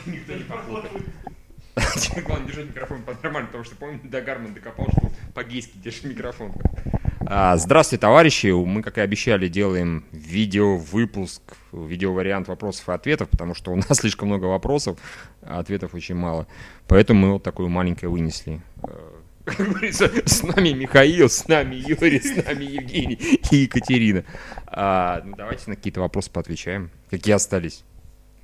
Никто не похлопает. Тебе главное держать микрофон под нормально, потому что, помню, до Гарман докопал, что по-гейски держит микрофон. А, здравствуйте, товарищи! Мы, как и обещали, делаем видео-выпуск, видео-вариант вопросов и ответов, потому что у нас слишком много вопросов, а ответов очень мало. Поэтому мы вот такое маленькое вынесли. Как говорится, с нами Михаил, с нами Юрий, с нами Евгений и Екатерина. А, ну, давайте на какие-то вопросы поотвечаем. Какие остались?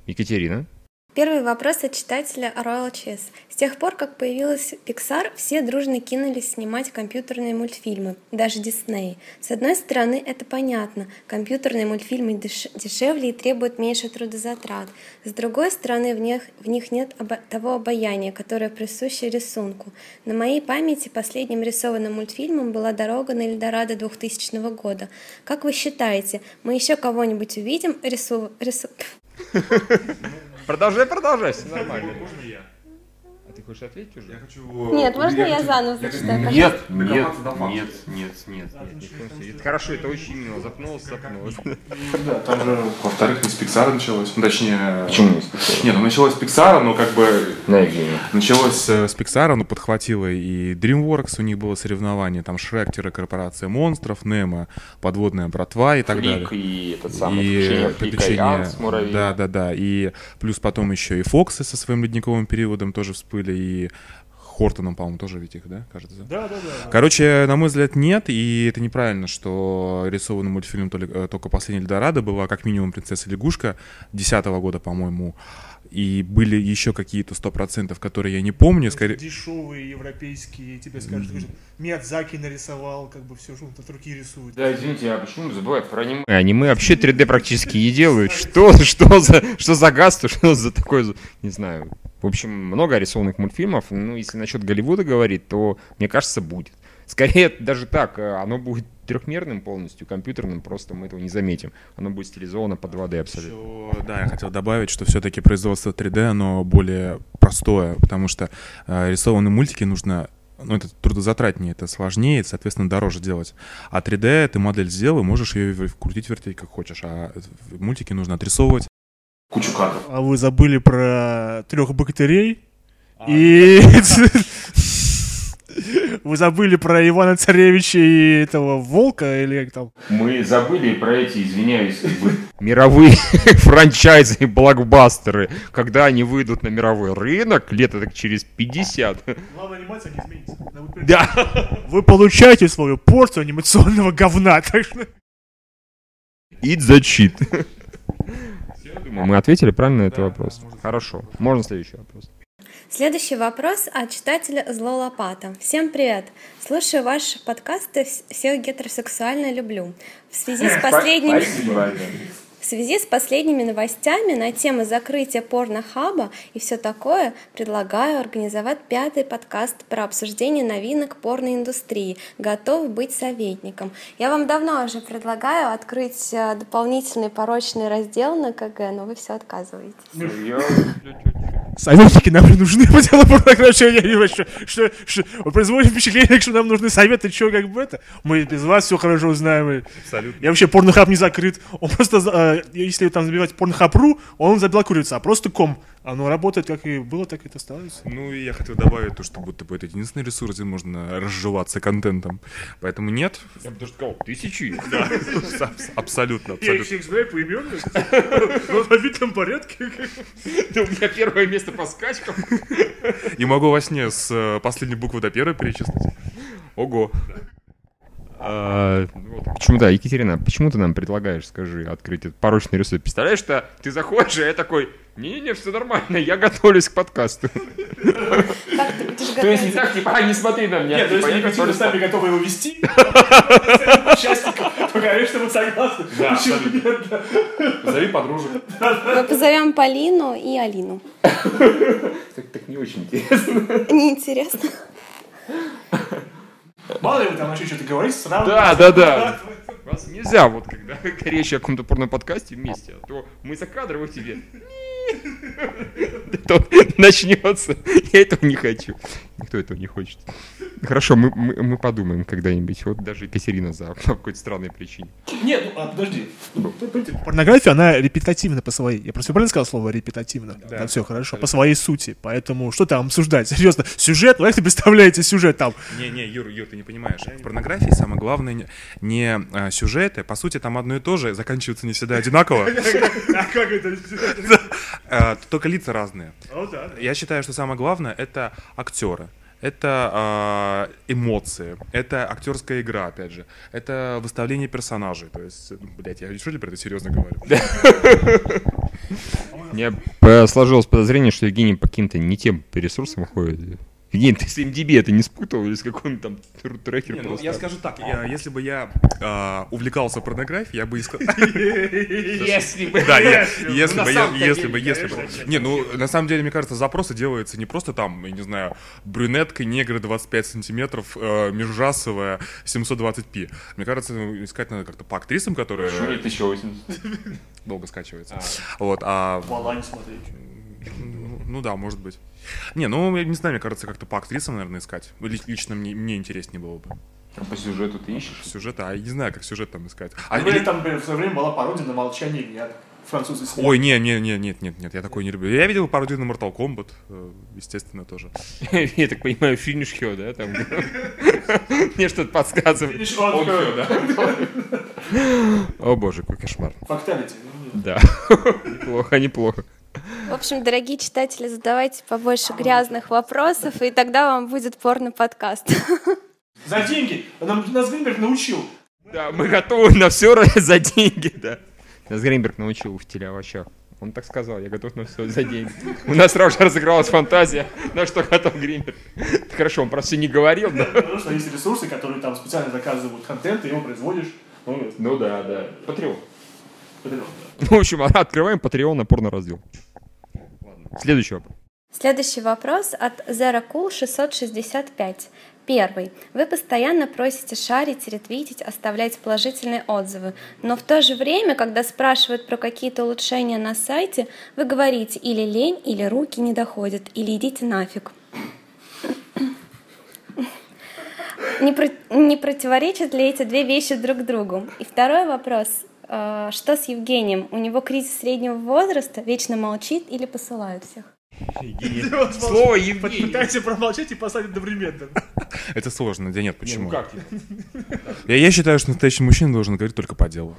Екатерина? Первый вопрос от читателя Royal Chess. С тех пор, как появилась Pixar, все дружно кинулись снимать компьютерные мультфильмы, даже Disney. С одной стороны, это понятно, компьютерные мультфильмы деш дешевле и требуют меньше трудозатрат. С другой стороны, в них, в них нет обо того обаяния, которое присуще рисунку. На моей памяти последним рисованным мультфильмом была «Дорога на Эльдорадо» 2000 года. Как вы считаете, мы еще кого-нибудь увидим рису... рису... Продолжай, продолжай, все нормально. Можно я? Хочешь ответить уже? Я хочу... Нет, можно я, я заново зачитаю? Нет, нет, нет, нет, нет, нет, Это хорошо, это очень мило. Запнулся, запнулся. Да, там же, во-вторых, не с Pixar началось. Ну, точнее... Почему не с Pixar? Нет, ну началось с Pixar, но как бы... Евгений. Началось э, с Pixar, ну, подхватило и DreamWorks, у них было соревнование, там Шрек, корпорация монстров, Немо, подводная братва и так Флик далее. и этот самый и приключения, да, да, да, и плюс потом еще и Фоксы со своим ледниковым периодом тоже всплыли, и Хортоном, по-моему, тоже ведь их, да, кажется? Да, да, да. Короче, на мой взгляд, нет, и это неправильно, что рисованный мультфильм только, только «Последний Эльдорадо» была как минимум «Принцесса лягушка» 10 года, по-моему, и были еще какие-то сто процентов, которые я не помню, скорее... Дешевые европейские, тебе скажут, что Миядзаки нарисовал, как бы все, что он от руки рисует. Да, извините, а почему забывают про аниме? Аниме вообще 3D практически не делают. Что, что за, что за газ, что за такое, не знаю. В общем, много рисованных мультфильмов. Ну, если насчет Голливуда говорить, то, мне кажется, будет. Скорее, даже так, э, оно будет трехмерным полностью, компьютерным, просто мы этого не заметим. Оно будет стилизовано под 2D абсолютно. Еще, да, я хотел добавить, что все-таки производство 3D, оно более простое, потому что э, рисованные мультики нужно ну, это трудозатратнее, это сложнее, это, соответственно, дороже делать. А 3D ты модель сделал, и можешь ее крутить, вертеть как хочешь. А мультики нужно отрисовывать. Кучу кадров. А вы забыли про трех богатырей? И... Вы забыли про Ивана Царевича и этого волка, или как там? Мы забыли про эти, извиняюсь, как бы, мировые франчайзы и блокбастеры. Когда они выйдут на мировой рынок, лет так через 50. Главная анимация не изменится. Да. Вы получаете свою порцию анимационного говна, так что... Cheat. Думаю, мы ответили правильно на этот вопрос. Хорошо. Можно следующий вопрос. Следующий вопрос от читателя Зло Лопата. Всем привет! Слушаю ваши подкасты, всех гетеросексуально люблю. В связи с последними... В связи с последними новостями на тему закрытия порнохаба и все такое, предлагаю организовать пятый подкаст про обсуждение новинок порноиндустрии. Готов быть советником. Я вам давно уже предлагаю открыть э, дополнительный порочный раздел на КГ, но вы все отказываетесь. Советники нам не нужны по делу порнографии. Что, что, что, вы производите впечатление, что нам нужны советы, что как бы это. Мы без вас все хорошо знаем. Абсолютно. Я вообще порнохаб не закрыт. Он просто, э, если там забивать порнохаб.ру, он заблокируется, а просто ком. Оно работает как и было, так и это осталось. Ну и я хотел добавить то, что будто бы это единственный ресурс, где можно разжеваться контентом. Поэтому нет. Я бы даже сказал, тысячи. Да, абсолютно, Я их всех знаю поименно. В алфавитном порядке. Да у меня первое место по скачкам. И могу во сне с э, последней буквы до первой перечислить. Ого. А, вот почему, да, Екатерина, почему ты нам предлагаешь, скажи, открыть этот порочный рисунок? Представляешь, что ты заходишь, а я такой, не-не, все нормально, я готовлюсь к подкасту. То есть не так, типа, а, не смотри на меня. Нет, то есть я Екатерина сами готовы его вести. Участников. То, конечно, мы согласны. Позови подружек. Мы позовем Полину и Алину. Так, так не очень интересно. Неинтересно. Мало ли вы там начали что-то говорить, сразу. Да, да, да. Вас нельзя, вот когда речь о каком-то порном подкасте вместе, а то мы за кадром в тебе. Это вот начнется. Я этого не хочу. Никто этого не хочет. Хорошо, мы, мы, мы подумаем когда-нибудь. Вот даже Екатерина за по какой-то странной причине. Нет, ну, а подожди. Ну, п- п- Порнография, она репетативна по своей. Я просто правильно сказал слово репетативно? Да, все хорошо. По своей сути. Поэтому что там обсуждать? Серьезно, сюжет, вы как ты представляете сужет там? Не-не, Юр, Юр, ты не понимаешь. В порнографии самое главное не, не а, сюжеты. По сути, там одно и то же, заканчивается не всегда одинаково. А как это? А, Только лица разные. Да. Я считаю, что самое главное это актеры. Это а, эмоции, это актерская игра, опять же, это выставление персонажей. То есть, ну, блядь, я что ли про это серьезно говорю? Э, сложилось подозрение, что Евгений по каким-то не тем ресурсам ходит. Евгений, ты с MDB это не спутал или с каким-то там трекер Не, ну, я скажу так, я- если бы я а, увлекался порнографией, я бы искал... Если бы. Да, Ну, если бы, если бы, если бы. Не, ну, на самом деле, мне кажется, запросы делаются не просто там, я не знаю, брюнетка, негры 25 сантиметров, э, межрасовая, 720p. Мне кажется, ну, искать надо как-то по актрисам, которые Нет, еще 80. долго скачиваются. Вот, а... Балань смотреть. Ну, ну да, может быть. Не, ну, я не знаю, мне кажется, как-то по актрисам, наверное, искать. Ли- Лично мне, мне интереснее было бы. А По сюжету ты ищешь? Сюжет, а я не знаю, как сюжет там искать. А, А или- там блин, в свое время была пародия на молчание ягнят. Французы сняли. Ой, не, не, не, нет, нет, нет, я такой не люблю. Я видел пародию на Mortal Kombat, э, естественно, тоже. Я так понимаю, финиш Хё, да? Там Мне что-то подсказывает. Он такой, О боже, какой кошмар. Факталити. Да. Неплохо, неплохо. В общем, дорогие читатели, задавайте побольше грязных вопросов, и тогда вам будет порно-подкаст. За деньги. Нам, нас Гринберг научил. Да, мы готовы на все за деньги, да. Нас Гринберг научил в телеовощах. Он так сказал, я готов на все за деньги. У нас сразу же разыгралась фантазия, на что готов Гринберг. Хорошо, он про все не говорил, но... Потому что есть ресурсы, которые там специально заказывают контент, ты его производишь. Ну, Ну да, да. Патреон. это- В общем, открываем Patreon на порно-раздел. Следующий вопрос. Следующий вопрос от ZeroCool665. Первый. Вы постоянно просите шарить, ретвитить, оставлять положительные отзывы, но в то же время, когда спрашивают про какие-то улучшения на сайте, вы говорите или лень, или руки не доходят, или идите нафиг. Не, про- не противоречат ли эти две вещи друг другу? И второй вопрос. Э, Что с Евгением? У него кризис среднего возраста, вечно молчит или посылает всех? Слово Евгений. Пытайся промолчать и поставить одновременно. Это сложно, да нет, Не, почему? ну как? Я, я считаю, что настоящий мужчина должен говорить только по делу.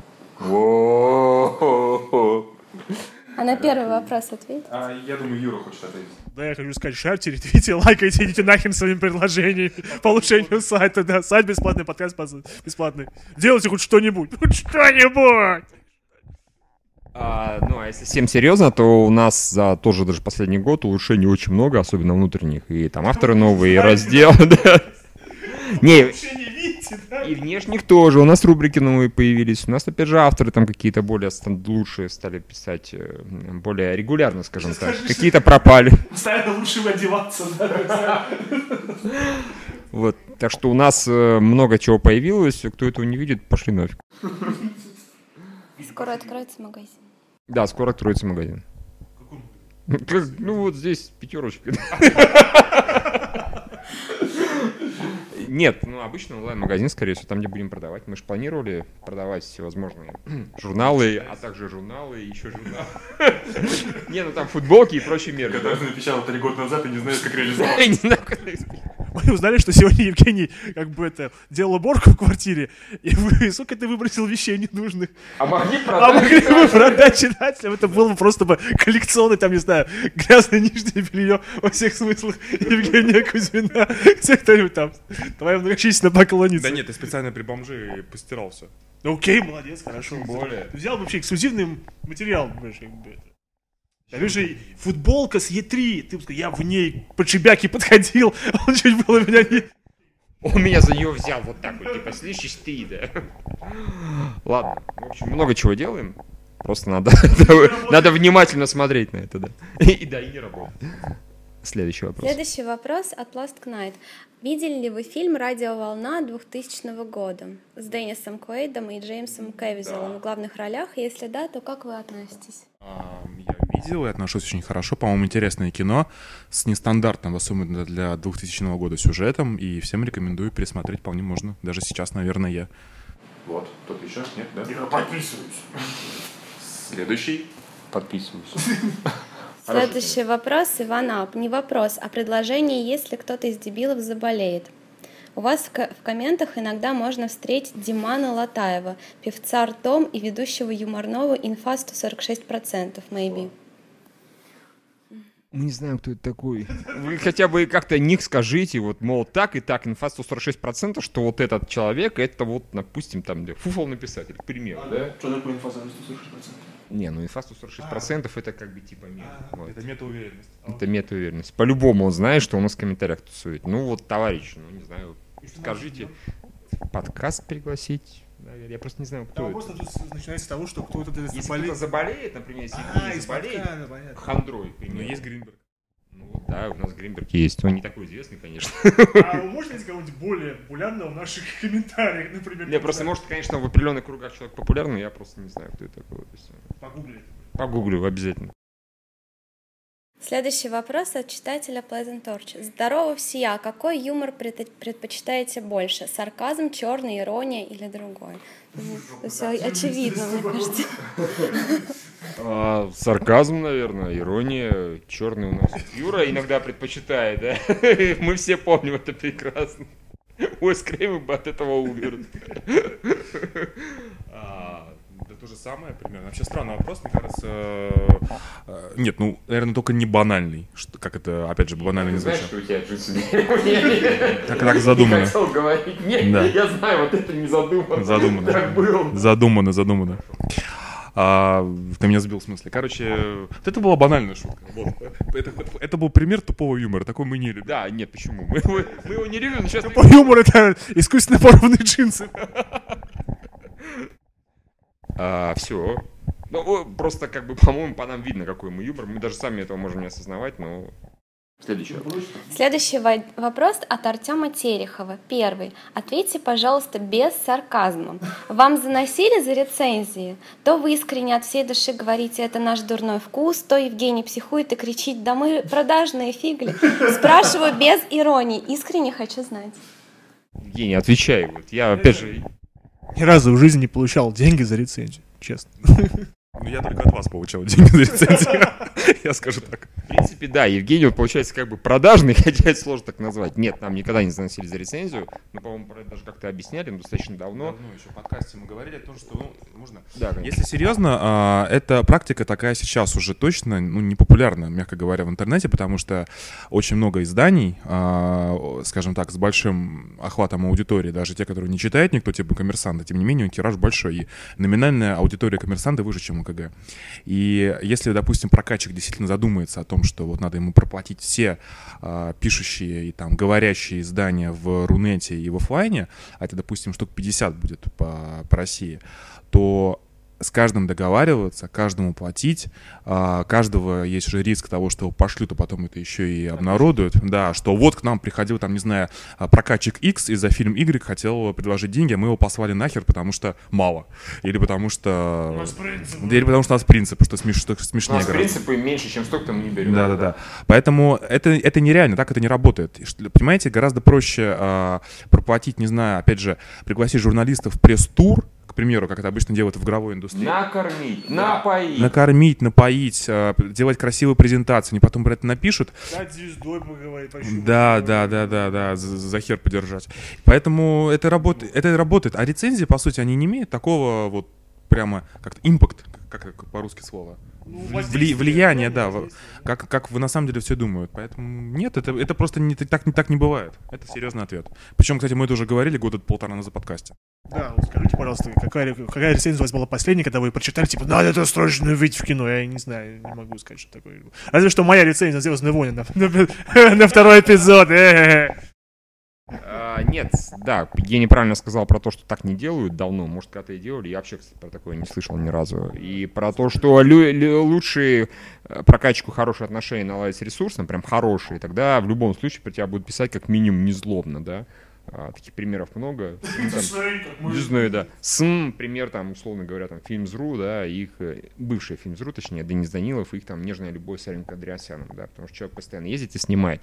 А на первый вопрос ответь. А, я думаю, Юра хочет ответить. Да, я хочу сказать, шарьте, ретвите, лайкайте, идите нахрен своими предложениями по улучшению сайта, да, сайт бесплатный, подкаст бесплатный. Делайте хоть что-нибудь, хоть что-нибудь! А, ну, а если совсем серьезно, то у нас за тоже даже последний год улучшений очень много, особенно внутренних. И там авторы новые, и раздел, да. Не видите, да? и внешних тоже. У нас рубрики новые появились. У нас, опять же, авторы там какие-то более лучшие стали писать, э, более регулярно, скажем так. Какие-то пропали. Постоянно лучше одеваться, да. Вот. Так что у нас э, много чего появилось. Кто этого не видит, пошли нафиг. Скоро откроется магазин. Да, скоро откроется магазин. Как- Ну вот здесь пятерочка. Нет, ну обычно онлайн-магазин, скорее всего, там, где будем продавать. Мы же планировали продавать всевозможные журналы, а также журналы и еще журналы. Не, ну там футболки и прочие меры. напечатал три года назад и не знаешь, как реализовать. Не. Мы узнали, что сегодня Евгений как бы это делал уборку в квартире, и вы, сука, ты выбросил вещей ненужных. А могли А продать? могли бы продать читателям, это было бы просто бы коллекционный, там, не знаю, грязное нижнее белье во всех смыслах Евгения Кузьмина. Все кто-нибудь там, твоя многочисленная поклонница. Да нет, я специально при бомже постирал все. Ну, Окей, молодец, хорошо. более. Ты взял вообще эксклюзивный материал, понимаешь, как бы это. Я вижу, футболка с Е3, ты бы сказал, я в ней по чебяке подходил, он чуть было меня не... Он меня за нее взял вот так вот, типа, слышишь ты, да? Ладно, в общем, много чего делаем. Просто надо, надо внимательно смотреть на это, да. И да, и не работает. Следующий вопрос. Следующий вопрос от Lost Knight. Видели ли вы фильм «Радиоволна» 2000 года с Деннисом Куэйдом и Джеймсом Кевизелом в главных ролях? Если да, то как вы относитесь? А, я видел и отношусь очень хорошо. По-моему, интересное кино с нестандартным, особенно для 2000 года, сюжетом. И всем рекомендую пересмотреть, вполне можно. Даже сейчас, наверное. Вот, тут еще? Нет, да? Я подписываюсь. Следующий. Подписываюсь. Следующий вопрос, Иван Ап. Не вопрос, а предложение, если кто-то из дебилов заболеет. У вас в, ко- в комментах иногда можно встретить Димана Латаева, певца ртом и ведущего юморного инфа 146%, maybe. Мы не знаем, кто это такой. Вы хотя бы как-то ник скажите, вот, мол, так и так, инфа 146%, что вот этот человек, это вот, допустим, там, фуфол написатель, к примеру, да? Что такое инфа 146%? Не, ну инфа 146% это как бы типа мет. Вот. Это метауверенность. Это мета-уверенность. По-любому он знает, что у нас в комментариях тусует. Ну вот, товарищ, ну не знаю, скажите, подкаст пригласить? Я просто не знаю, кто Да, это. просто начинается с того, что кто-то Если заболеет. кто-то заболеет, например, если А, заболеет, хандрой, к Ну, примеру. есть Гринберг. Да, у нас Гринберг есть. Он не такой известный, конечно. А вы можете найти кого-нибудь более популярного в наших комментариях, например? Не, просто может, конечно, в определенных кругах человек популярный, я просто не знаю, кто это такой. Есть, Погуглить. Погуглю обязательно. Следующий вопрос от читателя Pleasant Torch. Здорово всея, какой юмор пред- предпочитаете больше? Сарказм, черный, ирония или другой? Все очевидно, мне кажется. А, сарказм, наверное, ирония, черный у нас. Юра иногда предпочитает, да? Мы все помним это прекрасно. Ой, Скреймы бы от этого умер. То же самое примерно. Вообще странный вопрос, мне кажется. э, Нет, ну, наверное, только не банальный. Что, как это, опять же, банально не Знаешь, звучит. что у тебя? Так, так задумано. Не хотел говорить. Нет, Да. я знаю, вот это не задумано. Задумано. Так было. Задумано, задумано. А, ты меня сбил в смысле. Короче, вот это была банальная шутка. Вот. Это, это был пример тупого юмора. Такой мы не любим. Да, нет, почему? Мы, его- мы его не любим, но сейчас... По юмору это искусственно порванные джинсы. Все. Ну, просто, как бы, по-моему, по нам видно, какой мы юмор. Мы даже сами этого можем не осознавать, но... Следующий вопрос. Следующий во- вопрос от Артема Терехова. Первый. Ответьте, пожалуйста, без сарказма. Вам заносили за рецензии? То вы искренне от всей души говорите, это наш дурной вкус, то Евгений психует и кричит, да мы продажные фигли. Спрашиваю без иронии. Искренне хочу знать. Евгений, отвечай. Вот. Я, опять же, Ни разу в жизни не получал деньги за рецензию, честно. Ну, я только от вас получал деньги за рецензию. Я скажу так. в принципе, да, Евгений, вот, получается, как бы продажный, хотя это сложно так назвать. Нет, нам никогда не заносили за рецензию. Мы, по-моему, про это даже как-то объясняли ну, достаточно давно. Давно еще в подкасте мы говорили о том, что ну, можно Да, конечно. Если серьезно, а, эта практика такая сейчас уже точно ну, не популярна, мягко говоря, в интернете, потому что очень много изданий, а, скажем так, с большим охватом аудитории, даже те, которые не читает никто, типа коммерсанта, тем не менее, тираж большой, и номинальная аудитория коммерсанта выше, чем КГ. И если, допустим, прокатчик действительно задумается о том, что вот надо ему проплатить все а, пишущие и там говорящие издания в Рунете и в оффлайне, а это, допустим, штук 50 будет по, по России, то с каждым договариваться, каждому платить, а, каждого есть уже риск того, что пошлют, а потом это еще и обнародуют, да, что вот к нам приходил, там, не знаю, а, прокатчик X и за фильм Y хотел предложить деньги, а мы его послали нахер, потому что мало, или потому что... Да, или потому что у нас принципы, что, смеш... что У смешнее нас гораздо. принципы меньше, чем столько, мы не берем. Да, да, да. Поэтому это, это нереально, так это не работает. Понимаете, гораздо проще а, проплатить, не знаю, опять же, пригласить журналистов в пресс-тур, к примеру, как это обычно делают в игровой индустрии. Накормить, напоить. Накормить, напоить, а, делать красивые презентации, они потом про это напишут. Стать звездой поговорить. Да, да, да, да, да, за, за хер подержать. Поэтому это работает, это работает. А рецензии, по сути, они не имеют такого вот прямо как-то импакт, как по-русски слово. Вли- влияние, да, как, как вы на самом деле все думают. Поэтому нет, это, это просто не, так, не, так не бывает. Это серьезный ответ. Причем, кстати, мы это уже говорили года полтора назад в подкасте. Да, вот скажите, пожалуйста, какая, какая рецензия у вас была последняя, когда вы прочитали, типа, надо это срочно увидеть в кино? Я не знаю, не могу сказать, что такое. Разве что моя рецензия на «Звездные войны» на, на- на второй эпизод. э-э-э. А, нет, да, я неправильно сказал про то, что так не делают давно. Может, когда-то и делали. Я вообще, кстати, про такое не слышал ни разу. И про то, что лю- лучше э, прокачку хорошие отношения наладить с ресурсом, прям хорошие, тогда в любом случае про тебя будут писать как минимум незлобно, да. А, таких примеров много. Ну, там, Дисней, да. СМ, пример, там, условно говоря, там, фильм ЗРУ, да, их, э, бывший фильм ЗРУ, точнее, Денис Данилов, их там «Нежная любовь» с Алиной Кадрясяном, да, потому что человек постоянно ездит и снимает.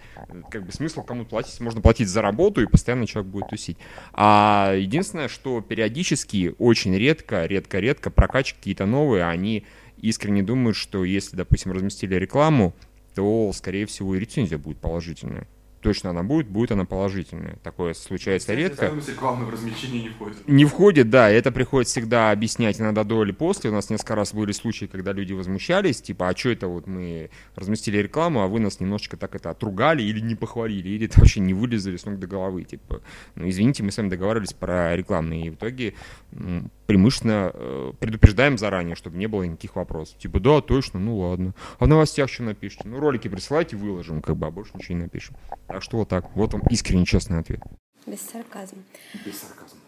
Как бы смысл кому платить? Можно платить за работу, и постоянно человек будет тусить. А единственное, что периодически, очень редко, редко-редко прокачки какие-то новые, они искренне думают, что если, допустим, разместили рекламу, то, скорее всего, и рецензия будет положительная точно она будет, будет она положительная. Такое случается редко. Реклама в размещение не входит. Не входит, да, это приходится всегда объяснять иногда до или после. У нас несколько раз были случаи, когда люди возмущались, типа, а что это вот мы разместили рекламу, а вы нас немножечко так это отругали или не похвалили, или это вообще не вылезали с ног до головы, типа, ну извините, мы с вами договаривались про рекламные, и в итоге преимущественно э, предупреждаем заранее, чтобы не было никаких вопросов. Типа, да, точно, ну ладно. А в новостях что напишите? Ну, ролики присылайте, выложим, как бы, а больше ничего не напишем. Так что вот так. Вот вам искренний честный ответ. Без сарказма. Без сарказма.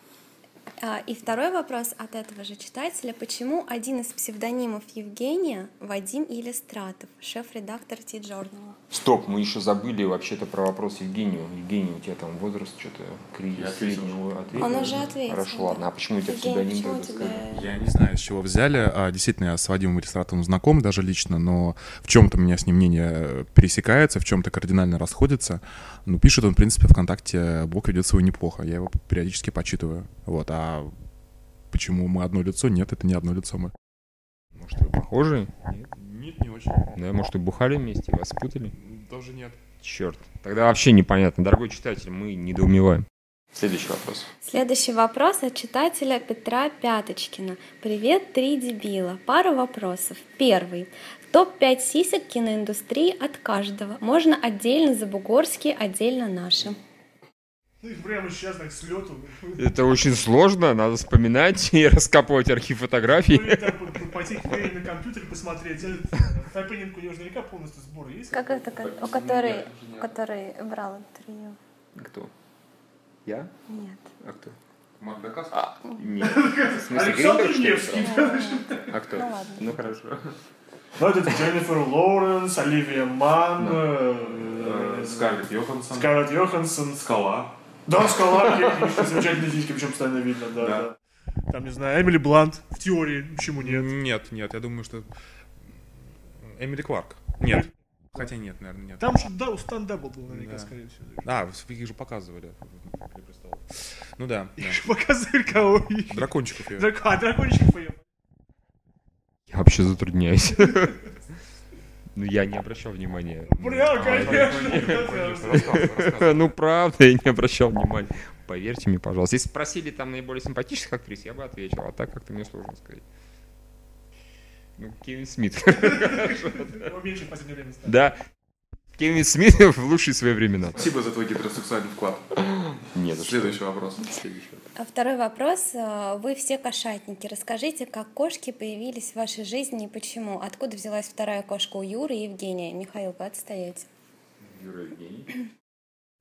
А, и второй вопрос от этого же читателя. Почему один из псевдонимов Евгения Вадим Елистратов, шеф-редактор Ти-Джорнала? Стоп, мы еще забыли вообще-то про вопрос Евгению. Евгений, у тебя там возраст что-то кризис среднего ответил? Он уже ответил. Хорошо, да. ладно. А почему у тебя Евгений, псевдоним тебе- скажи? Я не знаю, с чего взяли. А, действительно, я с Вадимом Иллюстратором знаком даже лично, но в чем-то у меня с ним мнение пересекается, в чем-то кардинально расходится. Ну, пишет он, в принципе, ВКонтакте, блог ведет свой неплохо. Я его периодически почитываю. Вот, а почему мы одно лицо? Нет, это не одно лицо мы. Может, вы похожи? Нет? Нет, не очень. Да, может, вы бухали вместе, вас спутали? Тоже нет. Черт. Тогда вообще непонятно. Дорогой читатель, мы недоумеваем. Следующий вопрос. Следующий вопрос от читателя Петра Пяточкина. Привет, три дебила. Пару вопросов. Первый. Топ-5 сисек киноиндустрии от каждого. Можно отдельно забугорские, отдельно наши. Ну и прямо сейчас так с лету. Это очень сложно, надо вспоминать и раскапывать архив фотографий. Пойти на компьютер посмотреть. Хайпенинг у него же наверняка полностью сбор есть. Как это, у которой, у которой брал интервью? Кто? Я? Нет. А кто? Макбекас? А, нет. Александр Невский. А кто? Ну ладно. Ну хорошо. Ну, это Дженнифер Лоуренс, Оливия Манн, э, Скарлетт Йоханссон. Скарлетт Йоханссон. Скала. Да, скала, конечно, замечательные физики, причем постоянно видно, да, Да. Там, не знаю, Эмили Блант, в теории, почему нет? Нет, нет, я думаю, что... Эмили Кларк. Нет. Хотя нет, наверное, нет. Там же да, stunt double был наверняка, Да. скорее всего. А, их же показывали. Ну да, да. Показывали кого Дракончиков я. Драк- А, дракончик поел. Я вообще затрудняюсь. Ну, я не обращал внимания. Бля, А, конечно. Ну, правда, я не обращал внимания. Поверьте мне, пожалуйста. Если спросили там наиболее симпатичных актрис, я бы ответил. А так как-то мне сложно сказать. Ну, Кевин Смит. Его меньше в последнее время стало. Да. Кевин Смит в лучшие свои времена. Спасибо за твой гетеросексуальный вклад. Нет, за что. Следующий вопрос. А Второй вопрос. Э, Вы все кошатники. Расскажите, как кошки появились в вашей жизни и почему? Откуда взялась вторая кошка у Юры и Евгения? Михаил, вы отстаете. Юра Евгений.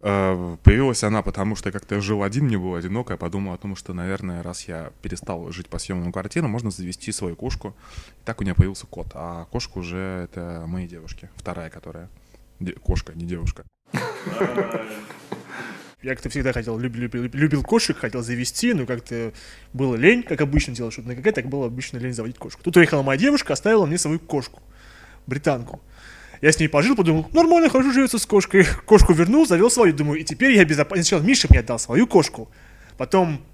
Э, Появилась она, потому что как-то я жил один, мне было одиноко. Я подумал о том, что, наверное, раз я перестал жить по съемным квартирам, можно завести свою кошку. И так у меня появился кот. А кошка уже это моей девушки. Вторая, которая... де- Кошка, не девушка. Я как-то всегда хотел, люб- любил, любил кошек, хотел завести, но как-то было лень, как обычно делать что-то на КК, так было обычно лень заводить кошку. Тут уехала моя девушка, оставила мне свою кошку, британку. Я с ней пожил, подумал, нормально, хорошо живется с кошкой. Кошку вернул, завел свою, думаю, и теперь я безопасен. Сначала Миша мне отдал свою кошку, потом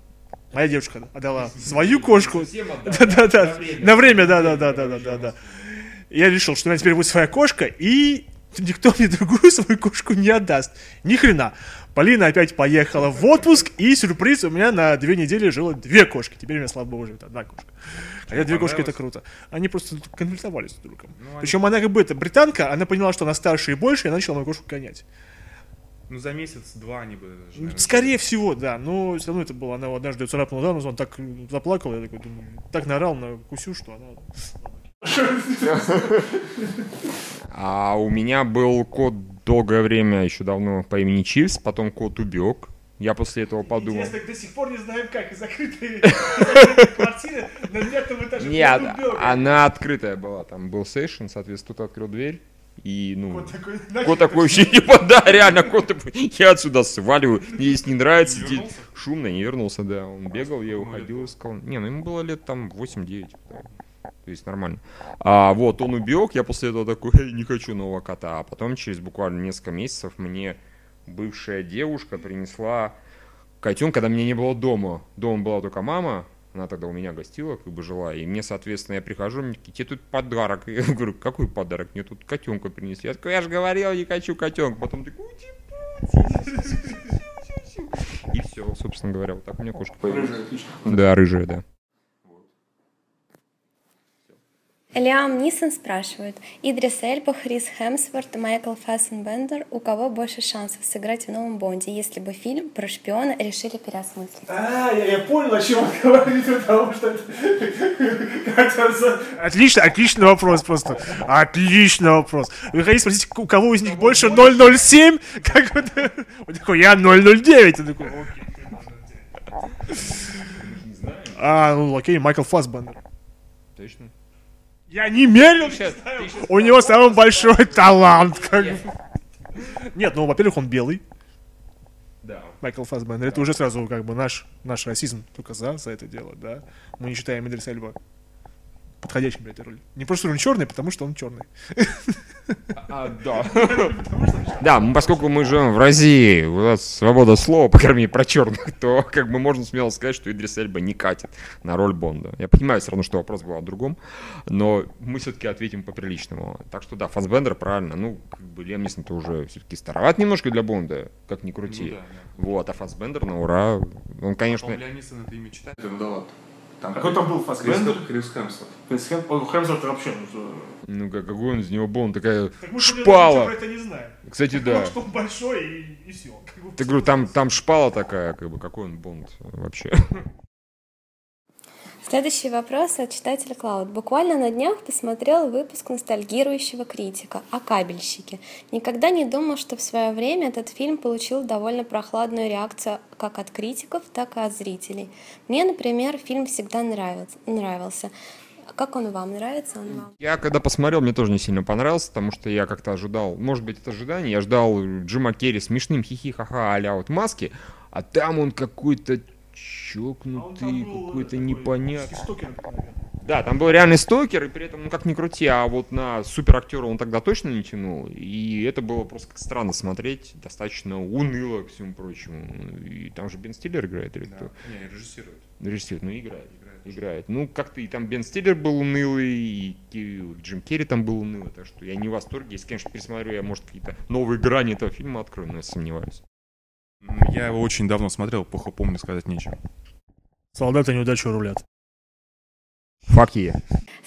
моя девушка отдала свою кошку. Да-да-да, на время, да-да-да-да-да-да. Я решил, что у меня теперь будет своя кошка, и никто мне другую свою кошку не отдаст. Ни хрена. Полина опять поехала в отпуск, и сюрприз, у меня на две недели жило две кошки. Теперь у меня, слава богу, живет одна кошка. Хотя две кошки это круто. Они просто конфликтовались друг с другом. Причем она как бы это британка, она поняла, что она старше и больше, и начала мою кошку гонять. Ну, за месяц-два они бы... Скорее всего, да, но все равно это было, она однажды царапнула за нос, он так заплакал, я такой думаю, так наорал на Кусю, что она... А у меня был кот долгое время, еще давно, по имени Чивс, потом кот убег. Я после этого подумал. Интересно, до сих пор не знаем, как из закрытой квартиры на девятом этаже. Нет, она открытая была, там был сейшн, соответственно, кто-то открыл дверь. И, ну, Вот такой, кот такой вообще, типа, да, реально, кот такой, я отсюда сваливаю, мне здесь не нравится, Не шумно, не вернулся, да, он бегал, я уходил, искал. Не, ну ему было лет там 8-9, да. То есть нормально. А вот он убег, я после этого такой, «Эй, не хочу нового кота, а потом через буквально несколько месяцев мне бывшая девушка принесла котенка, когда меня не было дома. Дома была только мама, она тогда у меня гостила, как бы жила, и мне, соответственно, я прихожу, мне такие, тебе тут подарок. Я говорю, какой подарок? Мне тут котенка принесли. Я такой, я же говорил, не хочу котенка. Потом такой, и все, собственно говоря, вот так у меня кошка появилась. Да, рыжая, да. Лиам Нисон спрашивает, Идрис Эльба, Хрис Хемсворт и Майкл Фассенбендер, у кого больше шансов сыграть в новом Бонде, если бы фильм про шпиона решили переосмыслить? А, я, я понял, о чем он говорит, потому что. Отлично, отличный вопрос просто. Отличный вопрос. Вы хотите спросить, у кого из них больше 007? Как вот, он такой, я 009. Он такой, окей, 009. А, ну окей, Майкл Фассбендер. Точно? Я не мерил, Сейчас, ты у него самый большой талант. Как бы. Нет, ну, во-первых, он белый, Да. Майкл Фассбендер. Это уже сразу как бы наш, наш расизм только за, за это дело, да. Мы не считаем Идрис Эльба подходящим для этой роли. Не просто что он черный, потому что он черный. А, да. Да, поскольку мы живем в России, у нас свобода слова, по крайней мере, про черных, то как бы можно смело сказать, что Идрис Эльба не катит на роль Бонда. Я понимаю все равно, что вопрос был о другом, но мы все-таки ответим по-приличному. Так что да, Фасбендер правильно. Ну, как бы Лем Нисон то уже все-таки староват немножко для Бонда, как ни крути. Ну да, Вот, а Фасбендер на ура. Он, конечно... По-моему, Леонидсон это имя читает. Кандидат. Там Какой там был Фассбендер? Крис Хемсворт. Хемсворт вообще, ну, Ну, как, какой он из него Бонд, такая Так мы шпала. ничего про это не знаем. Кстати, да. Что он большой и, и все. Ты говорю, там, там шпала такая, как бы, какой он Бонд вообще. Следующий вопрос от читателя Клауд. Буквально на днях посмотрел выпуск ностальгирующего критика о кабельщике. Никогда не думал, что в свое время этот фильм получил довольно прохладную реакцию как от критиков, так и от зрителей. Мне, например, фильм всегда нравился. Как он вам? Нравится он вам? Я когда посмотрел, мне тоже не сильно понравился, потому что я как-то ожидал, может быть, это ожидание, я ждал Джима Керри смешным хихи-ха-ха а-ля вот маски, а там он какой-то чокнутый, какой-то непонятный. Да, там был реальный стокер, и при этом, ну как ни крути, а вот на суперактера он тогда точно не тянул. И это было просто как странно смотреть, достаточно уныло ко всему прочему. И там же Бен Стиллер играет или кто? Не, режиссирует. Режиссер, ну играет. Играет. Ну, как-то и там Бен Стиллер был унылый, и Джим Керри там был унылый, так что я не в восторге. Если, конечно, пересмотрю, я, может, какие-то новые грани этого фильма открою, но я сомневаюсь. Я его очень давно смотрел, плохо помню, сказать нечего. Солдаты неудачу рулят. Фак е.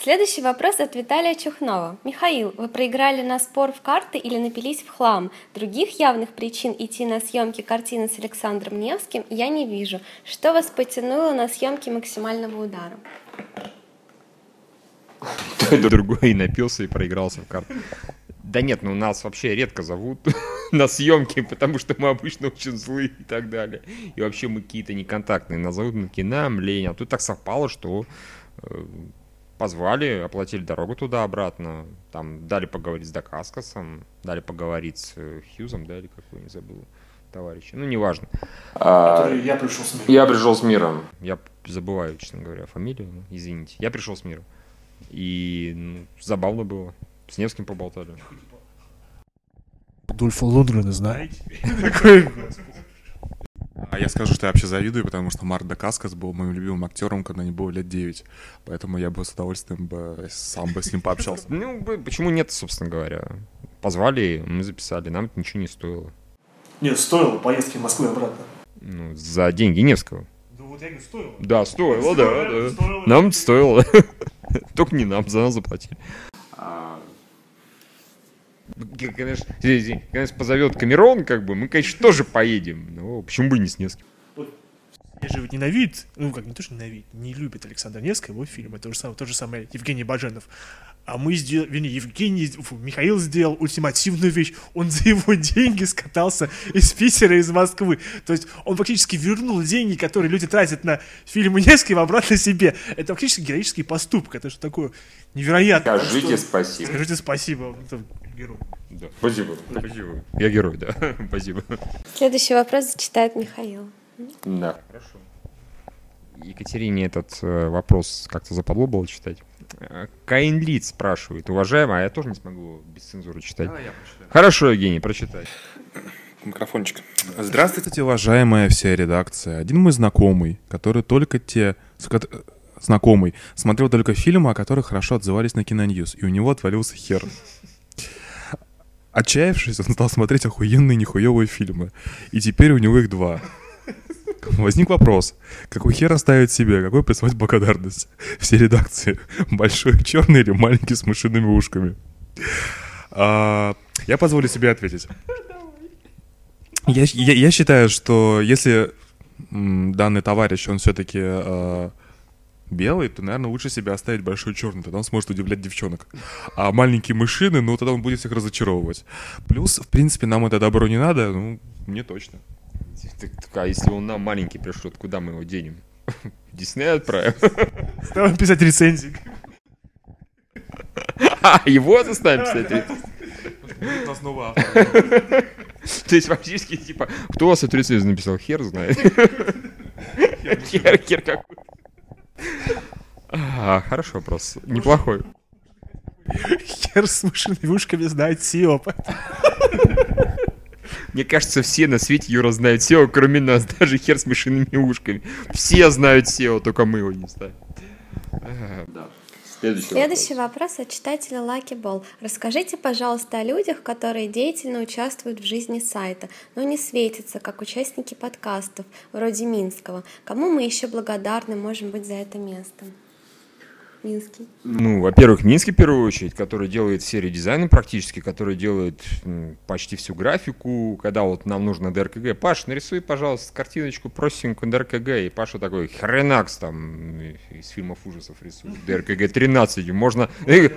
Следующий вопрос от Виталия Чухнова. Михаил, вы проиграли на спор в карты или напились в хлам? Других явных причин идти на съемки картины с Александром Невским я не вижу. Что вас потянуло на съемки максимального удара? Другой напился, и проигрался в карты. Да нет, ну нас вообще редко зовут на съемки, потому что мы обычно очень злые и так далее. И вообще мы какие-то неконтактные. Нас зовут на кино, лень. А тут так совпало, что э, позвали, оплатили дорогу туда-обратно. Там дали поговорить с Дакаскасом, дали поговорить с э, Хьюзом, да, или какой, не забыл, товарища. Ну, неважно. я пришел с Я пришел с миром. Я забываю, честно говоря, фамилию, извините. Я пришел с миром. И ну, забавно было. С Невским поболтали. Дульфа Лундгрена знаете? А я скажу, что я вообще завидую, потому что Марк Дакаскас был моим любимым актером, когда мне было лет 9. Поэтому я бы с удовольствием бы сам бы с ним пообщался. Ну, почему нет, собственно говоря? Позвали, мы записали, нам это ничего не стоило. Нет, стоило поездки в Москву и обратно. Ну, за деньги Невского. Да вот я говорю, стоило. Да, стоило, да. Нам стоило. Только не нам, за нас заплатили. Конечно, конечно, позовет Камерон, как бы, мы, конечно, тоже поедем. Но почему бы и не с Невским? Я же ведь ненавидит, ну как не то, что ненавидит, не любит Александр Невский, его фильм, это то же самое, то же самое Евгений Баженов. А мы сделали, вернее, Евгений, фу, Михаил сделал ультимативную вещь, он за его деньги скатался из Питера, из Москвы. То есть он фактически вернул деньги, которые люди тратят на фильмы Невского обратно себе. Это фактически героический поступок, это что такое невероятно. Скажите что спасибо. Скажите спасибо. Это Герой. Да. Спасибо. Спасибо. Я герой, да. Спасибо. Следующий вопрос зачитает Михаил. Да. Хорошо. Екатерине этот э, вопрос как-то западло было читать. Э, Каин Лид спрашивает, уважаемая, а я тоже не смогу без цензуры читать. я прочитаю. Хорошо, Евгений, прочитай. Микрофончик. Здравствуйте, уважаемая вся редакция. Один мой знакомый, который только те... Знакомый, смотрел только фильмы, о которых хорошо отзывались на Киноньюз, и у него отвалился хер. Отчаявшись, он стал смотреть охуенные нихуевые фильмы. И теперь у него их два. Возник вопрос, какой хер оставить себе, какой прислать благодарность? Все редакции. Большой черный или маленький с мышиными ушками? А, я позволю себе ответить. Я, я- я считаю, что если данный товарищ, он все-таки белый, то, наверное, лучше себе оставить большой черный, тогда он сможет удивлять девчонок. А маленькие мышины, ну, тогда он будет всех разочаровывать. Плюс, в принципе, нам это добро не надо, ну, мне точно. Так, так, а если он нам маленький пришлет, куда мы его денем? Дисней отправим? Давай писать рецензии. А, его заставим писать? То есть фактически, типа, кто у вас эту рецензию написал? Хер знает. Хер, хер какой. А, хороший вопрос. Неплохой. Хер с мышиными ушками знает SEO. Мне кажется, все на свете Юра знают SEO, кроме нас, даже хер с мышиными ушками. Все знают SEO, только мы его не знаем. Следующий, Следующий вопрос от читателя Lucky Ball. Расскажите, пожалуйста, о людях, которые деятельно участвуют в жизни сайта, но не светятся, как участники подкастов, вроде Минского. Кому мы еще благодарны, можем быть, за это место? Минский. Ну, во-первых, Минский в первую очередь, который делает серию дизайна практически, который делает почти всю графику, когда вот нам нужно ДРКГ. Паш, нарисуй, пожалуйста, картиночку простенькую ДРКГ. И Паша такой хренакс там из фильмов ужасов рисует. ДРКГ 13. Можно, э,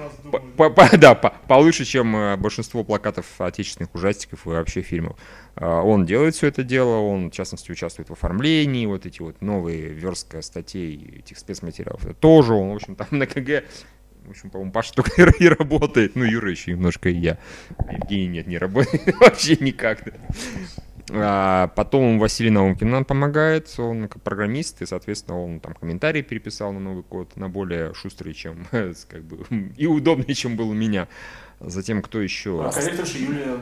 да, по- получше, чем э, большинство плакатов отечественных ужастиков и вообще фильмов. А, Он делает все это дело, он, в частности, участвует в оформлении, вот эти вот новые верстка статей, этих спецматериалов. Это тоже он, в общем, там на КГ, в общем, по-моему, Паша только и работает, ну, Юра еще немножко и я. А Евгений нет, не работает вообще никак. да. А, потом Василий Наумкин нам помогает, он как программист, и, соответственно, он там комментарии переписал на новый код, на более шустрый, чем, как бы, и удобнее, чем был у меня. Затем кто еще? Корректорша Юлия.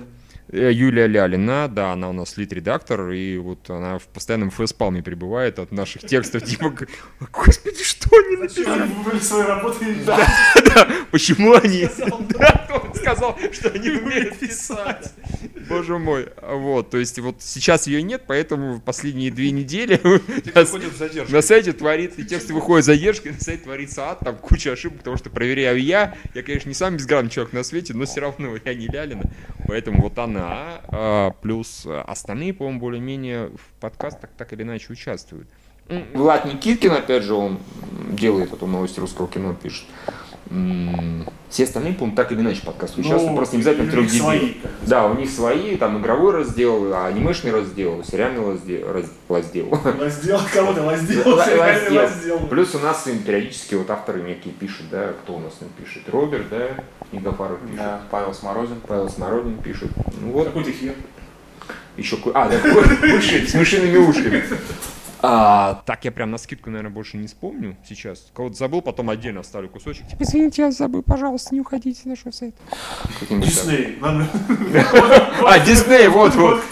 Э, Юлия Лялина, да, она у нас лид-редактор, и вот она в постоянном фэспалме прибывает от наших текстов, типа, господи, что они написали? Работы. Да, почему они... Да, он сказал, что они умеют писать. Боже мой. Вот, то есть вот сейчас ее нет, поэтому в последние две недели на- на сайте творится, и тексты выходят с задержкой, на сайте творится ад, там куча ошибок, потому что проверяю я. Я, конечно, не самый безграмотный человек на свете, но все равно я не Лялина. Поэтому вот она, а, плюс остальные, по-моему, более-менее в подкастах так или иначе участвуют. Влад Никиткин, опять же, он делает эту новость русского кино, пишет. Все остальные, по-моему, так или иначе подкасты участвуют, просто не обязательно трех бы. Да, у них свои, там игровой раздел, а анимешный раздел, сериальный раздел. раз- раздел. Раздел, кого ты раздел? Раздел. раздел. Плюс у нас им периодически вот авторы некие пишут, да, кто у нас им пишет? Роберт, да, Книгофаров пишет. Да, Павел Сморозин. Павел Смородин пишет. Ну вот, Какой ты хер? еще А, да, мыши с мышиными ушками. А, так я прям на скидку, наверное, больше не вспомню сейчас. Кого-то забыл, потом отдельно оставлю кусочек. Типа, извините, я забыл, пожалуйста, не уходите с нашего сайта. Дисней. Ладно. А, Дисней, вот, вот.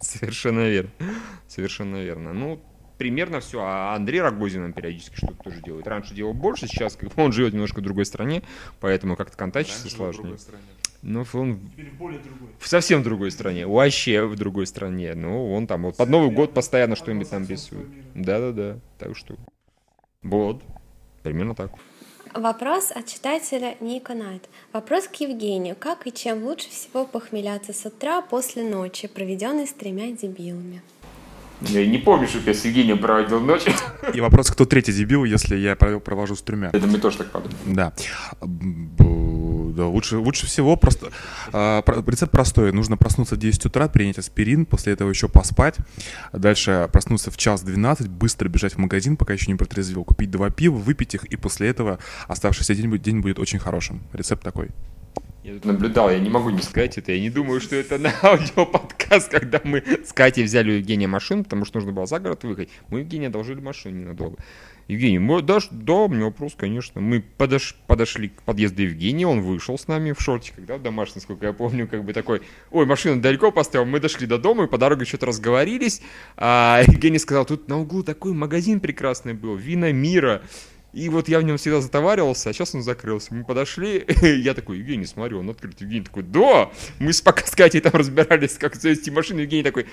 Совершенно верно. Совершенно верно. Ну, примерно все. А Андрей Рогозин нам периодически что-то тоже делает. Раньше делал больше, сейчас как бы он живет немножко в другой стране, поэтому как-то контактиться сложнее. Ну, он Теперь в более другой. в совсем другой стране, вообще в другой стране. Ну, он там вот под Новый год постоянно что-нибудь там рисует. Да-да-да, так что вот, примерно так. Вопрос от читателя Ника Найт. Вопрос к Евгению. Как и чем лучше всего похмеляться с утра после ночи, проведенной с тремя дебилами? Я не помню, что я с Евгением проводил ночь. И вопрос, кто третий дебил, если я провожу с тремя. Это мы тоже так подумали. Да. Да, лучше, лучше всего просто... а, рецепт простой. Нужно проснуться в 10 утра, принять аспирин, после этого еще поспать. Дальше проснуться в час 12, быстро бежать в магазин, пока еще не протрезвел, купить два пива, выпить их, и после этого оставшийся день, день будет очень хорошим. Рецепт такой. Я тут наблюдал, я не могу не сказать это. Я не думаю, что это на аудиоподкаст, когда мы с Катей взяли у Евгения машину, потому что нужно было за город выехать. Мы Евгения одолжили машину ненадолго. Евгений, мы, да, да, у меня вопрос, конечно. Мы подош, подошли к подъезду Евгения, он вышел с нами в шортиках, да, в домашнем, насколько я помню, как бы такой, ой, машину далеко поставил, мы дошли до дома и по дороге что-то разговорились, а Евгений сказал, тут на углу такой магазин прекрасный был, Вина Мира, и вот я в нем всегда затоваривался, а сейчас он закрылся. Мы подошли, я такой, Евгений, смотри, он открыт. Евгений такой, да! Мы с пока с Катей там разбирались, как завести машину. Евгений такой,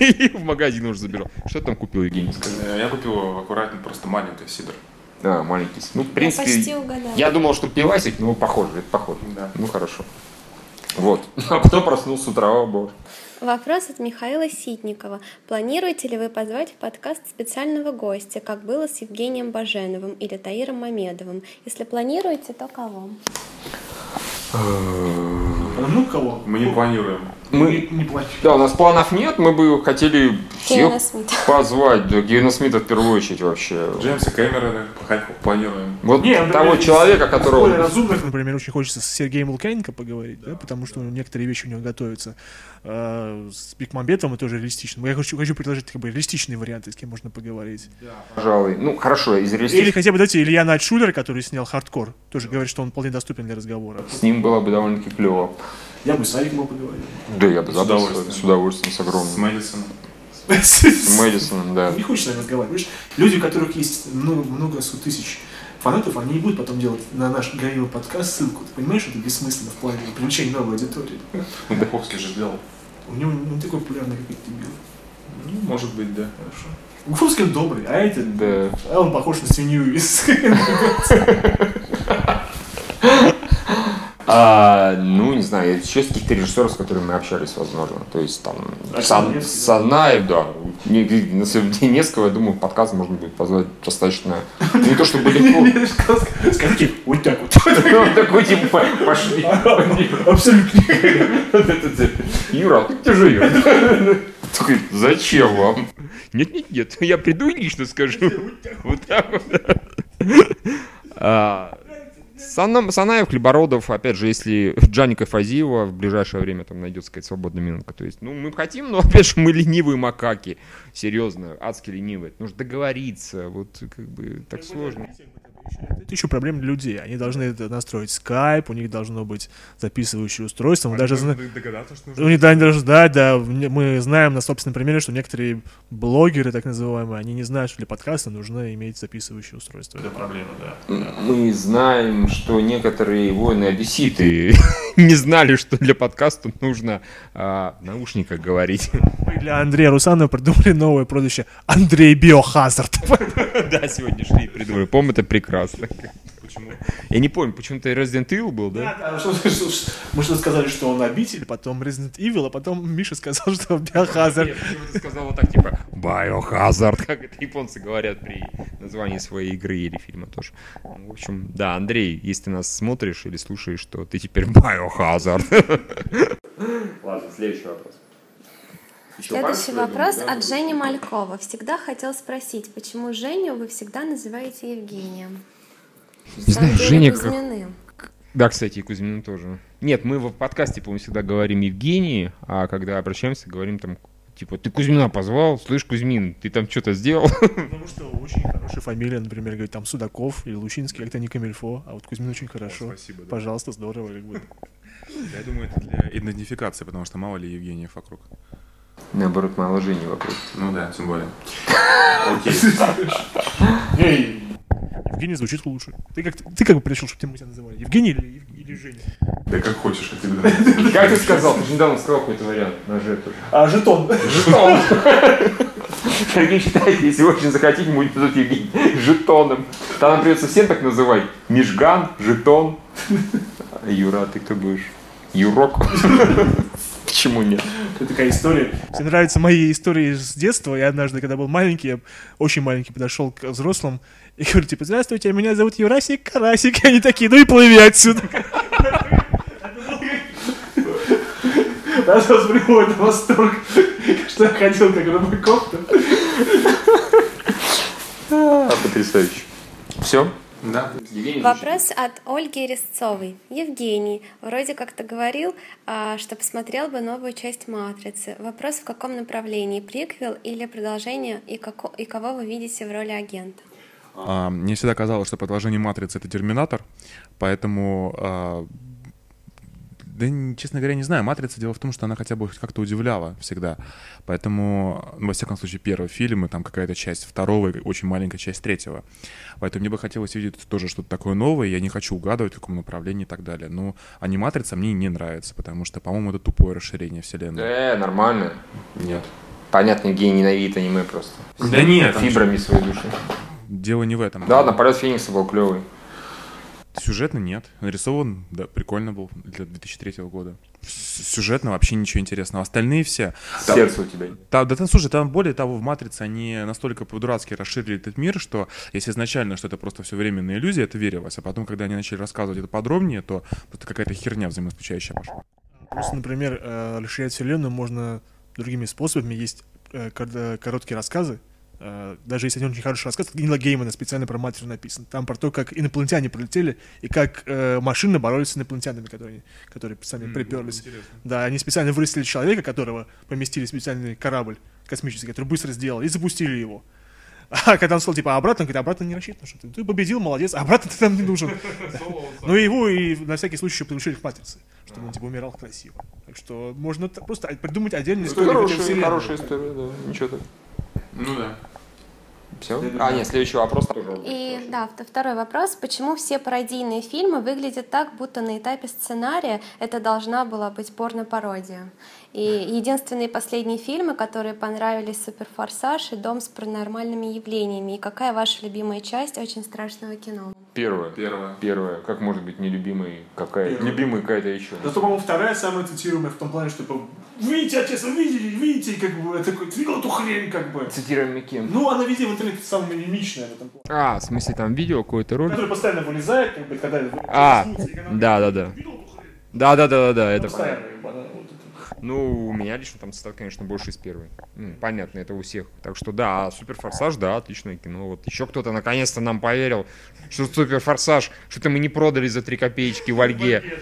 и в магазин уже забежал. Что ты там купил, Евгений? Э, Я купил аккуратно просто маленький сидр. Да, маленький. Ну, в Я принципе, почти угадала. я думал, что пивасик, но похоже, это похоже. Да. Ну, хорошо. Вот. А потом проснулся с утра, о боже. Вопрос от Михаила Ситникова. Планируете ли вы позвать в подкаст специального гостя, как было с Евгением Баженовым или Таиром Мамедовым? Если планируете, то кого? Ну, кого? Мы не планируем. Мы- Не, не плачь. Да, у нас планов нет, мы бы хотели всех позвать. Да, Кевина Смита в первую очередь вообще. Джеймса Кэмерона пока планируем. Вот Не, того например, человека, которого... более разумных, например, очень хочется с Сергеем Лукьяненко поговорить, да, потому что некоторые вещи у него готовятся. А, с Бекмамбетовым тоже реалистично. Я хочу, хочу предложить как бы реалистичные варианты, с кем можно поговорить. Пожалуй. Ну, хорошо, из Или реалистичных хотя бы, дайте Илья Найшуллер, который снял хардкор. Тоже говорит, что он вполне доступен для разговора. с ним было бы довольно-таки клево. Я бы с Сариком поговорил. Да, я бы С удовольствием. с удовольствием, с С огромным. Мэдисоном. С Мэдисоном, да. Не хочется с нами разговаривать. Понимаешь, люди, у которых есть много, много сот тысяч фанатов, они не будут потом делать на наш горилло подкаст ссылку. Ты понимаешь, это бессмысленно в плане привлечения новой аудитории. Ну, же сделал. У него он такой популярный, как эти дебилы. Ну, может быть, да. Хорошо. Гуфовский он добрый, а этот, Да. а он похож на свинью из... А, ну, не знаю, еще из каких-то режиссеров, с которыми мы общались, возможно. То есть там А Сан-? Санаев, да. На самом деле, несколько, я думаю, подкаст можно будет позвать достаточно... Не то чтобы легко. Скажите, вот так вот. Такой, типа, пошли. Абсолютно. Вот это цепь. Юра, а ты где живешь? Такой, зачем вам? Нет, нет, нет, я приду и лично скажу. Вот так вот. Сана- Санаев, Хлебородов, опять же, если Джаника Фазиева в ближайшее время там найдется какая-то свободная минутка. То есть, ну, мы хотим, но опять же, мы ленивые макаки. Серьезно, адски ленивые. Нужно договориться. Вот как бы так сложно. Это еще проблема для людей. Они должны это настроить скайп, у них должно быть записывающее устройство. Мы даже зна- догадаться, что У них да, они должны знать, да, мы знаем на собственном примере, что некоторые блогеры, так называемые, они не знают, что для подкаста нужно иметь записывающее устройство. Это проблема, да. Мы знаем, что некоторые воины-одесситы не знали, что для подкаста нужно а, в наушниках говорить. Мы для Андрея Русанова придумали новое прозвище Андрей Биохазард. Да, сегодня шли и придумали. По-моему, это прекрасно. Почему? Я не помню, почему-то Resident Evil был, да? Да, да, что- что- что- Мы что сказали, что он обитель, потом Resident Evil, а потом Миша сказал, что он Биохазард. Нет, почему-то сказал вот так, типа, Biohazard, как это японцы говорят при названии своей игры или фильма тоже. Ну, В общем, да, Андрей, если ты нас смотришь или слушаешь, то ты теперь Biohazard. Ладно, следующий вопрос. Еще Следующий вопрос да? от Жени Малькова. Всегда хотел спросить, почему Женю вы всегда называете Евгением? Не На знаю, Женя как... Кузьминым. Да, кстати, и Кузьмин тоже. Нет, мы в подкасте, по-моему, всегда говорим Евгений, а когда обращаемся, говорим там, типа, ты Кузьмина позвал? Слышь, Кузьмин, ты там что-то сделал? Потому что очень хорошая фамилия, например, говорит, там Судаков или Лучинский, как-то не Камильфо, а вот Кузьмин очень хорошо. спасибо, да. Пожалуйста, здорово, как бы. Я думаю, это для идентификации, потому что мало ли Евгениев вокруг. Наоборот, мало Жени вокруг. Ну да, тем более. Окей. Евгений звучит лучше. Ты как, ты как бы пришел, чтобы тебя называли? Евгений или, или Женя? Да как хочешь, я тебе нравится. Как ты сказал? Ты же недавно сказал какой-то вариант на Ж тоже. А, жетон. Жетон. Сергей считает, если очень захотите, будет называть Евгений жетоном. Там нам придется всем так называть. Мишган, жетон. Юра, а ты кто будешь? Юрок? Почему нет? Это такая история. Мне нравятся мои истории с детства. Я однажды, когда был маленький, я очень маленький, подошел к взрослым и говорю, типа, здравствуйте, меня зовут Юрасик Карасик. И они такие, ну и плыви отсюда. Даже вас приводит в восторг, что я ходил как рыбаков. А, потрясающе. Все? Да. Вопрос от Ольги Резцовой. Евгений, вроде как ты говорил, а, что посмотрел бы новую часть «Матрицы». Вопрос в каком направлении? Приквел или продолжение? И, како- и кого вы видите в роли агента? А, мне всегда казалось, что продолжение «Матрицы» — это «Терминатор», поэтому... да, честно говоря, не знаю. «Матрица» дело в том, что она хотя бы как-то удивляла всегда. Поэтому, ну, во всяком случае, первый фильм, и там какая-то часть второго, и очень маленькая часть третьего. Поэтому мне бы хотелось видеть тоже что-то такое новое. Я не хочу угадывать, в каком направлении и так далее. Но аниматрица мне не нравится, потому что, по-моему, это тупое расширение вселенной. Э, нормально. Нет. Понятно, Евгений ненавидит аниме просто. Да нет, там Фибрами своей души. Дело не в этом. Да ладно, полет Феникса был клевый. Сюжетно нет. Нарисован, да, прикольно был для 2003 года. Сюжетно вообще ничего интересного. Остальные все... Там- Сердце у тебя. Та- да, там, слушай, там более того, в «Матрице» они настолько по-дурацки расширили этот мир, что если изначально, что это просто все временная иллюзия, это верилось. А потом, когда они начали рассказывать это подробнее, то просто какая-то херня взаимоисключающая пошла. Просто, например, э, расширять вселенную можно другими способами. Есть э, э, короткие рассказы, э, даже если они очень хороший рассказ, это Нила Геймана специально про матерь написан. Там про то, как инопланетяне прилетели и как э, машины боролись с инопланетянами, которые, которые сами приперлись. Да, они специально вырастили человека, которого поместили в специальный корабль космический, который быстро сделал, и запустили его. А когда он сказал, типа, обратно, он говорит, обратно не рассчитано, что ты, ты победил, молодец, обратно ты нам не нужен. Ну и его и на всякий случай еще подключили к матрице, чтобы он, типа, умирал красиво. Так что можно просто придумать отдельную историю. в этой вселенной. хорошая история, да. Ничего так. Ну да. Все? А, нет, следующий вопрос. И да, вт- второй вопрос. Почему все пародийные фильмы выглядят так, будто на этапе сценария это должна была быть порно-пародия? И единственные последние фильмы, которые понравились, «Суперфорсаж» и «Дом с паранормальными явлениями». И какая ваша любимая часть «Очень страшного кино»? Первое. Первое. Первое. Как может быть нелюбимый какая Любимый какая-то еще. Зато, по-моему, вторая самая цитируемая в том плане, что, типа, видите, отец, вы видели, видите, как бы, ты видел эту хрень, как бы. Цитируем кем? Ну, она, видимо, в интернете самая мимичная в этом плане. А, в смысле там видео какой-то ролик? Который постоянно вылезает, как бы, когда... А, да, да, да. Хрень? Да, да, да, да, да, это Постоянно, Ну, у меня лично там цитат, конечно, больше из первой. Ну, понятно, это у всех. Так что да, Суперфорсаж, да, отличное кино. Вот еще кто-то наконец-то нам поверил, что Суперфорсаж, что-то мы не продали за 3 копеечки в Ольге.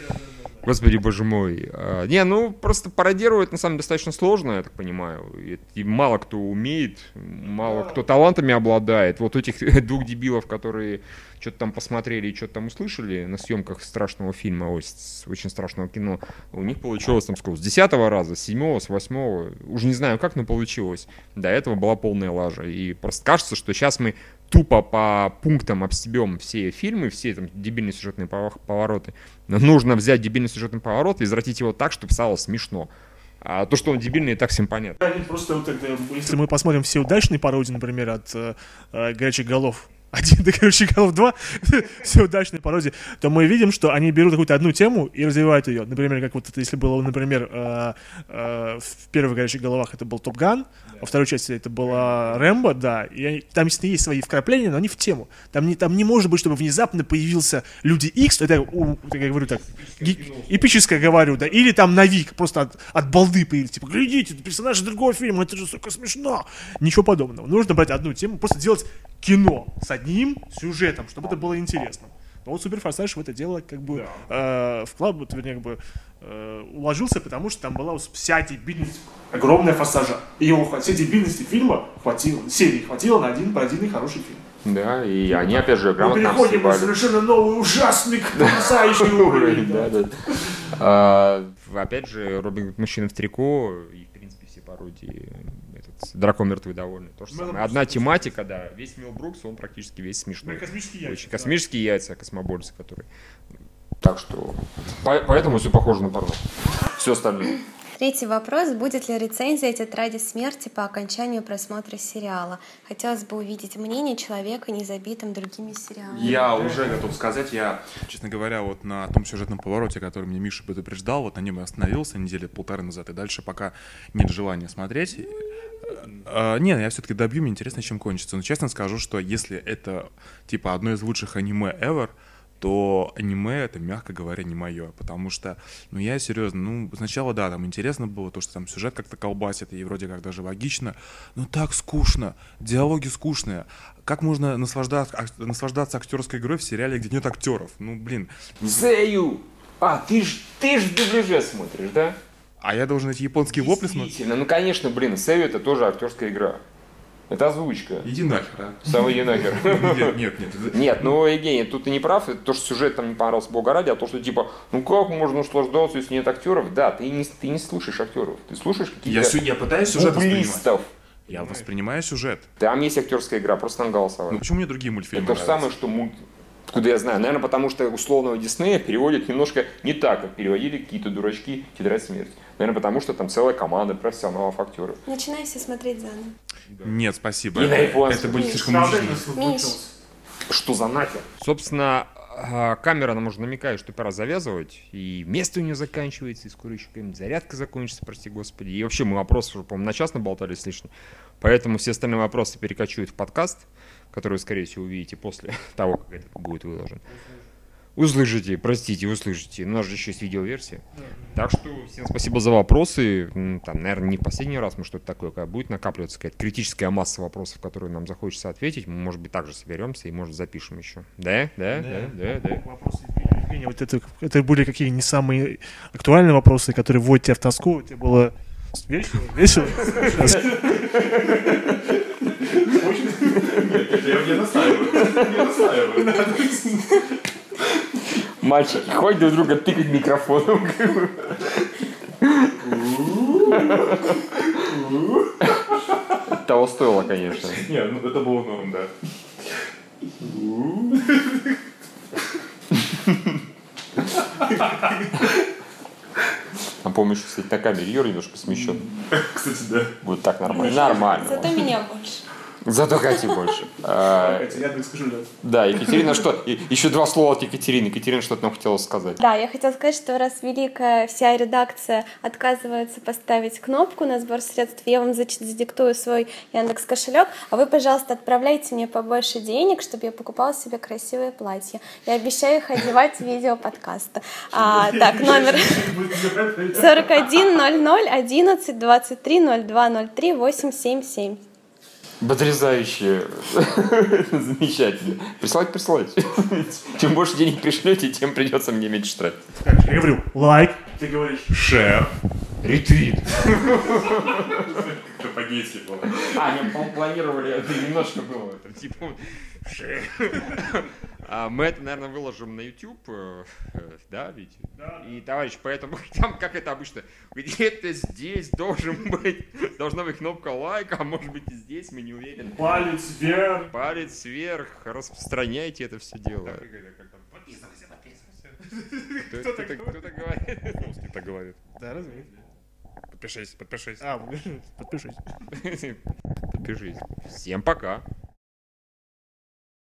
Господи, боже мой. А, Не, ну просто пародировать на самом деле достаточно сложно, я так понимаю. И, и мало кто умеет, мало кто талантами обладает. Вот этих двух дебилов, которые что-то там посмотрели и что-то там услышали на съемках страшного фильма, ой, с- очень страшного кино, у них получилось там сколько, с десятого раза, с седьмого, с восьмого, уже не знаю как, но получилось. До этого была полная лажа. И просто кажется, что сейчас мы тупо по пунктам обстебем все фильмы, все там дебильные сюжетные повороты. Но нужно взять дебильный сюжетный поворот и извратить его так, чтобы стало смешно. А то, что он дебильный, и так всем понятно. Просто вот это, если мы посмотрим все удачные пародии, например, от э, э, горячих голов один до горячих голов два, все удачные пародии, то мы видим, что они берут какую-то одну тему и развивают ее. Например, как вот это, если было, например, э, э, в первых горячих головах это был Топ Ган, во второй части это была Рэмбо, да, и они- там, естественно, есть свои вкрапления, но они в тему. Там не, там не может быть, чтобы внезапно появился Люди Икс, это, у, я говорю так, ги- эпическое говорю, да, или там Навик, просто от, от балды появился, типа, глядите, это персонаж из другого фильма, это же, сука, смешно. Ничего подобного. Нужно брать одну тему, просто делать кино с одним сюжетом, чтобы это было интересно. Но вот Суперфорсаж в это дело как бы э, вклад, вот, вернее, как бы э, уложился, потому что там была вся дебильность огромная форсажа. И его всей дебильности фильма хватило, серии хватило на один пародийный хороший фильм. Да, и они, опять же, Мы грамотно переходим на совершенно новый, ужасный, потрясающий уровень. Да, да. А, Опять же, Робин мужчина в трико, и, в принципе, все пародии. Дракон мертвый довольный. То же Мэл самое. Одна тематика, да. Весь Мил Брукс, он практически весь смешной. Космические яйца, Очень да. космические яйца, космобольцы, которые... Так что... по- Поэтому все похоже на порно. Все остальное. Третий вопрос. Будет ли рецензия «Тетради смерти» по окончанию просмотра сериала? Хотелось бы увидеть мнение человека, не забитым другими сериалами. Я уже готов сказать, я, честно говоря, вот на том сюжетном повороте, который мне Миша предупреждал, вот на нем я остановился недели полторы назад, и дальше пока нет желания смотреть. Э, Не, я все-таки добью, мне интересно, чем кончится. Но честно скажу, что если это, типа, одно из лучших аниме ever, то аниме это, мягко говоря, не мое. Потому что, ну, я серьезно, ну, сначала, да, там интересно было то, что там сюжет как-то колбасит, и вроде как даже логично, но так скучно, диалоги скучные. Как можно наслаждаться, ак- наслаждаться актерской игрой в сериале, где нет актеров? Ну, блин. Зею! А, ты ж, ты ж в дубляже смотришь, да? А я должен эти японские вопли смотреть? Ну конечно, блин, Сэю это тоже актерская игра. Это озвучка. Иди нахер, а. Самый нахер. Нет, нет, нет. Нет, ну, Евгений, тут ты не прав, то, что сюжет там не понравился Бога ради, а то, что типа, ну как можно наслаждаться, если нет актеров? Да, ты не, ты не слушаешь актеров, ты слушаешь какие-то я пытаюсь сюжет воспринимать. Я воспринимаю сюжет. Там есть актерская игра, просто там голосовать. Ну почему мне другие мультфильмы Это то же самое, что мульт... Откуда я знаю? Наверное, потому что условного Диснея переводят немножко не так, как переводили какие-то дурачки «Тетрадь смерти». Наверное, потому что там целая команда профессионалов актеров. Начинай все смотреть заново. Нет, спасибо. И на японском. Это будет Миш. слишком. Миш, Что за нахер? Собственно, а, камера нам уже намекает, что пора завязывать, и место у нее заканчивается, и скоро еще какая-нибудь зарядка закончится, прости господи. И вообще мы вопросы уже, по-моему, на час наболтались лишним. Поэтому все остальные вопросы перекочуют в подкаст, который вы, скорее всего, увидите после того, как это будет выложен. Услышите, простите, услышите. У нас же еще есть видеоверсия. Так что всем спасибо за вопросы. Там, наверное, не в последний раз мы что-то такое, когда будет накапливаться какая-то критическая масса вопросов, которые нам захочется ответить. Мы, может быть, также соберемся и, может, запишем еще. Да? Да? Да? Да? Да? Вопросы Евгения, вот это, это были какие не самые актуальные вопросы, которые вводят тебя в тоску. Тебе было весело? Весело? Я настаиваю. Я настаиваю. Мальчики, хватит друг друга тыкать микрофоном. Того стоило, конечно. Не, ну это было норм, да. Напомню, что, кстати, на камере Юра немножко смещен. Кстати, да. Будет так нормально. Нормально. зато меня больше. Зато Кати больше. А, Я скажу, да. Да, Екатерина, что? Еще два слова от Екатерины. Екатерина что-то нам хотела сказать. Да, я хотела сказать, что раз великая вся редакция отказывается поставить кнопку на сбор средств, я вам задиктую свой Яндекс кошелек, а вы, пожалуйста, отправляйте мне побольше денег, чтобы я покупала себе красивое платье. Я обещаю их одевать в видео подкаста. А, так, номер 41 00 11 23 02 03 877. Потрясающе. Замечательно. Присылать, присылать. Чем больше денег пришлете, тем придется мне меньше тратить. Я говорю, лайк. Ты говоришь, Шер. Ретвит. Это по-гейски было. А, не, планировали, это немножко было. Типа... А мы это, наверное, выложим на YouTube, э, да, ведь? И, товарищ, поэтому там, как это обычно, где-то здесь должен быть, должна быть кнопка лайка, а может быть и здесь, мы не уверены. палец вверх. Палец вверх, распространяйте это все дело. Кто кто так кто так говорит? Русский так говорит. Да, разве? Подпишись, подпишись. А, подпишись. Подпишись. Всем пока.